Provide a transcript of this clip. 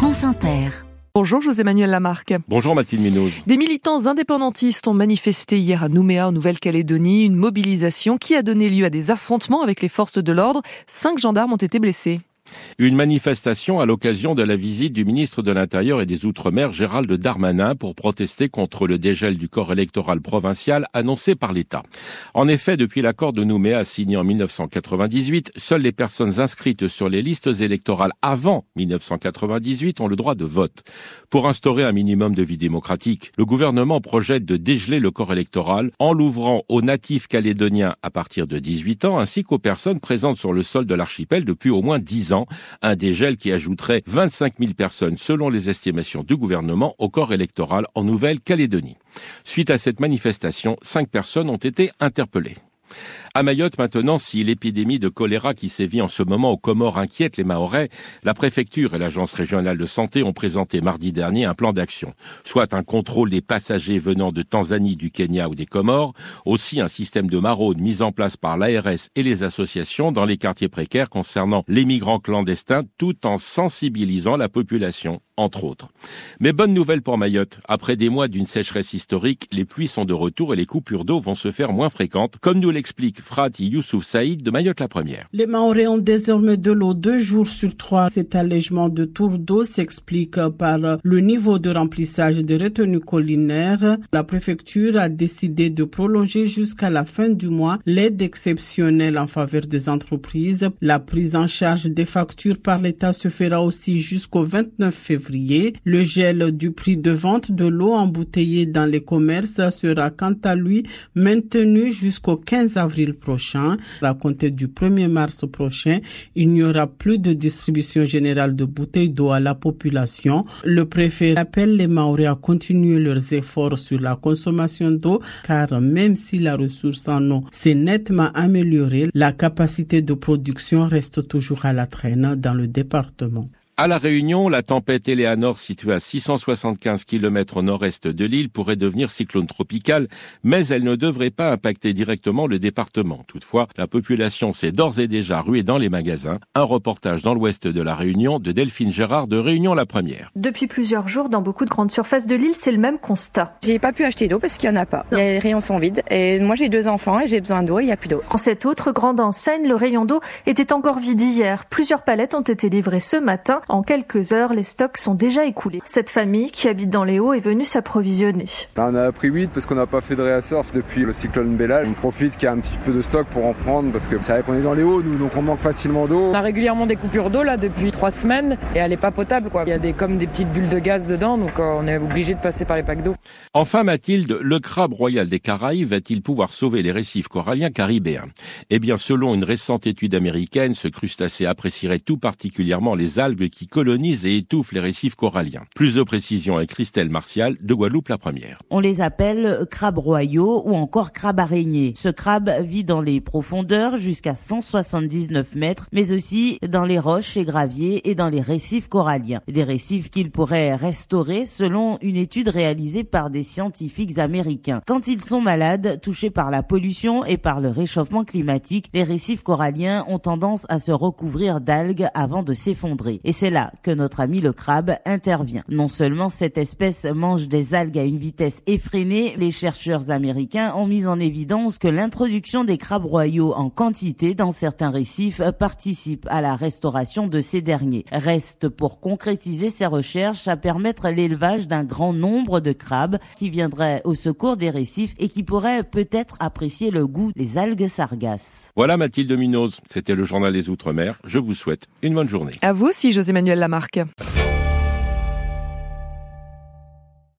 France Inter. Bonjour José-Manuel Lamarque. Bonjour Mathilde Minoz. Des militants indépendantistes ont manifesté hier à Nouméa, en Nouvelle-Calédonie, une mobilisation qui a donné lieu à des affrontements avec les forces de l'ordre. Cinq gendarmes ont été blessés. Une manifestation à l'occasion de la visite du ministre de l'Intérieur et des Outre-mer Gérald Darmanin pour protester contre le dégel du corps électoral provincial annoncé par l'État. En effet, depuis l'accord de Nouméa signé en 1998, seules les personnes inscrites sur les listes électorales avant 1998 ont le droit de vote. Pour instaurer un minimum de vie démocratique, le gouvernement projette de dégeler le corps électoral en l'ouvrant aux natifs calédoniens à partir de 18 ans ainsi qu'aux personnes présentes sur le sol de l'archipel depuis au moins 10 ans un dégel qui ajouterait 25 000 personnes selon les estimations du gouvernement au corps électoral en Nouvelle-Calédonie. Suite à cette manifestation, cinq personnes ont été interpellées. À Mayotte maintenant, si l'épidémie de choléra qui sévit en ce moment aux Comores inquiète les Mahorais, la préfecture et l'agence régionale de santé ont présenté mardi dernier un plan d'action, soit un contrôle des passagers venant de Tanzanie, du Kenya ou des Comores, aussi un système de maraude mis en place par l'ARS et les associations dans les quartiers précaires concernant les migrants clandestins, tout en sensibilisant la population entre autres. Mais bonne nouvelle pour Mayotte. Après des mois d'une sécheresse historique, les pluies sont de retour et les coupures d'eau vont se faire moins fréquentes, comme nous l'explique Frati Youssouf Saïd de Mayotte la Première. Les Maoris ont désormais de l'eau deux jours sur trois. Cet allègement de tour d'eau s'explique par le niveau de remplissage des retenues collinaires. La préfecture a décidé de prolonger jusqu'à la fin du mois l'aide exceptionnelle en faveur des entreprises. La prise en charge des factures par l'État se fera aussi jusqu'au 29 février. Le gel du prix de vente de l'eau embouteillée dans les commerces sera quant à lui maintenu jusqu'au 15 avril prochain. À compter du 1er mars prochain, il n'y aura plus de distribution générale de bouteilles d'eau à la population. Le préfet appelle les Maoris à continuer leurs efforts sur la consommation d'eau car même si la ressource en eau s'est nettement améliorée, la capacité de production reste toujours à la traîne dans le département. À La Réunion, la tempête Eleanor, située à 675 km au nord-est de l'île, pourrait devenir cyclone tropical, mais elle ne devrait pas impacter directement le département. Toutefois, la population s'est d'ores et déjà ruée dans les magasins. Un reportage dans l'ouest de La Réunion de Delphine Gérard de Réunion la Première. Depuis plusieurs jours, dans beaucoup de grandes surfaces de l'île, c'est le même constat. J'ai pas pu acheter d'eau parce qu'il y en a pas. Les rayons sont vides et moi j'ai deux enfants et j'ai besoin d'eau et il y a plus d'eau. En cette autre grande enseigne, le rayon d'eau était encore vide hier. Plusieurs palettes ont été livrées ce matin. En quelques heures, les stocks sont déjà écoulés. Cette famille qui habite dans les Hauts est venue s'approvisionner. On a pris 8 parce qu'on n'a pas fait de réassource depuis le cyclone Bella. On profite qu'il y a un petit peu de stock pour en prendre parce que c'est vrai qu'on est dans les Hauts, nous, donc on manque facilement d'eau. On a régulièrement des coupures d'eau là depuis trois semaines et elle est pas potable quoi. Il y a des comme des petites bulles de gaz dedans, donc euh, on est obligé de passer par les packs d'eau. Enfin, Mathilde, le crabe royal des Caraïbes va-t-il pouvoir sauver les récifs coralliens caribéens? Eh bien, selon une récente étude américaine, ce crustacé apprécierait tout particulièrement les algues qui colonisent et étouffent les récifs coralliens. Plus de précision avec Christelle Martial de Guadeloupe la première. On les appelle crabes royaux ou encore crabes araignées. Ce crabe vit dans les profondeurs jusqu'à 179 mètres, mais aussi dans les roches et graviers et dans les récifs coralliens. Des récifs qu'il pourrait restaurer selon une étude réalisée par des scientifiques américains. Quand ils sont malades, touchés par la pollution et par le réchauffement climatique, les récifs coralliens ont tendance à se recouvrir d'algues avant de s'effondrer. Et c'est là que notre ami le crabe intervient. Non seulement cette espèce mange des algues à une vitesse effrénée, les chercheurs américains ont mis en évidence que l'introduction des crabes royaux en quantité dans certains récifs participe à la restauration de ces derniers. Reste pour concrétiser ces recherches à permettre l'élevage d'un grand nombre de crabes qui viendraient au secours des récifs et qui pourraient peut-être apprécier le goût des algues sargasses. Voilà Mathilde Minoz, c'était le journal des Outre-mer. Je vous souhaite une bonne journée. À vous aussi, José-Manuel Lamarque.